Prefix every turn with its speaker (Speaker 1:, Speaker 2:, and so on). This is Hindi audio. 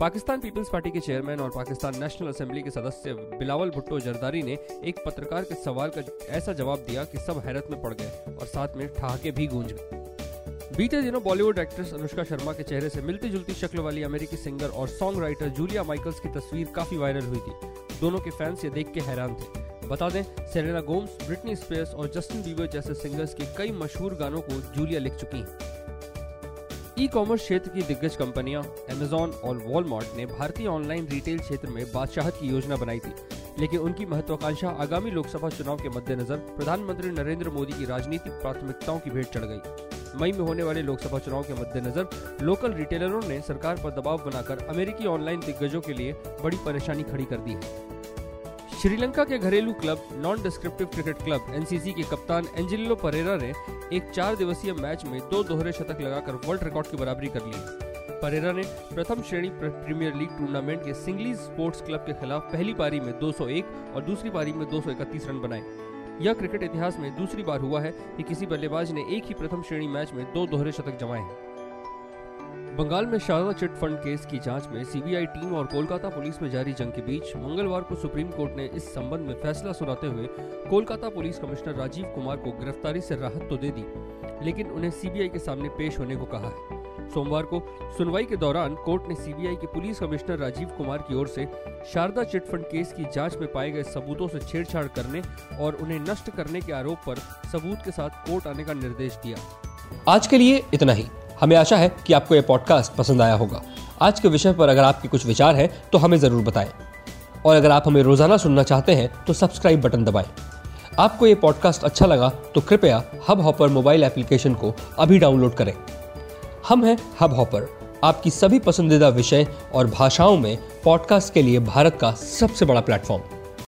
Speaker 1: पाकिस्तान पीपल्स पार्टी के चेयरमैन और पाकिस्तान नेशनल असेंबली के सदस्य बिलावल भुट्टो जरदारी ने एक पत्रकार के सवाल का ऐसा जवाब दिया कि सब हैरत में पड़ गए और साथ में ठहाके भी गूंज गए। बीते दिनों बॉलीवुड एक्ट्रेस अनुष्का शर्मा के चेहरे से मिलती जुलती शक्ल वाली अमेरिकी सिंगर और सॉन्ग राइटर जूलिया माइकल्स की तस्वीर काफ़ी वायरल हुई थी। दोनों के फैंस ये देख के हैरान थे। बता दें, सेरेना गोम्स, ब्रिटनी स्पेयर्स और जस्टिन बीबर जैसे सिंगर्स के कई मशहूर गानों को जूलिया लिख चुकी हैं। ई कॉमर्स क्षेत्र की दिग्गज कंपनियाँ अमेजॉन और वॉलमार्ट ने भारतीय ऑनलाइन रिटेल क्षेत्र में बादशाहत की योजना बनाई थी, लेकिन उनकी महत्वाकांक्षा आगामी लोकसभा चुनाव के मद्देनजर प्रधानमंत्री नरेंद्र मोदी की राजनीतिक प्राथमिकताओं की भेंट चढ़ गई। मई में होने वाले लोकसभा चुनाव के मद्देनजर लोकल रिटेलरों ने सरकार पर दबाव बनाकर अमेरिकी ऑनलाइन दिग्गजों के लिए बड़ी परेशानी खड़ी कर दी है। श्रीलंका के घरेलू club non descriptive cricket club NCC के कप्तान एंजिलो परेरा ने एक चार दिवसीय मैच में दो दोहरे शतक लगाकर वर्ल्ड रिकॉर्ड की बराबरी कर ली। परेरा ने प्रथम श्रेणी प्रीमियर लीग टूर्नामेंट के सिंगलीज स्पोर्ट्स क्लब के खिलाफ पहली पारी में 201 और दूसरी पारी में 231 रन बनाए। यह क्रिकेट इतिहास में दूसरी बार हुआ है कि किसी बल्लेबाज ने एक ही प्रथम श्रेणी मैच में दो दोहरे शतक जमाए हैं। बंगाल में शारदा चिट फंड केस की जाँच में सीबीआई टीम और कोलकाता पुलिस में जारी जंग के बीच मंगलवार को सुप्रीम कोर्ट ने इस संबंध में फैसला सुनाते हुए कोलकाता पुलिस कमिश्नर राजीव कुमार को गिरफ्तारी से राहत तो दे दी, लेकिन उन्हें सीबीआई के सामने पेश होने को कहा है। सोमवार को सुनवाई के दौरान कोर्ट ने सीबीआई के पुलिस कमिश्नर राजीव कुमार की ओर से शारदा चिटफंड केस की जाँच में पाए गए सबूतों से छेड़छाड़ करने और उन्हें नष्ट करने के आरोप पर सबूत के साथ कोर्ट आने का निर्देश दिया।
Speaker 2: आज के लिए इतना ही। हमें आशा है कि आपको यह पॉडकास्ट पसंद आया होगा। आज के विषय पर अगर आपके कुछ विचार हैं तो हमें ज़रूर बताएँ। और अगर आप हमें रोज़ाना सुनना चाहते हैं तो सब्सक्राइब बटन दबाएँ। आपको ये पॉडकास्ट अच्छा लगा तो कृपया हब हॉपर मोबाइल एप्लीकेशन को अभी डाउनलोड करें। हम हैं हब हॉपर आपकी सभी पसंदीदा विषय और भाषाओं में पॉडकास्ट के लिए भारत का सबसे बड़ा प्लेटफॉर्म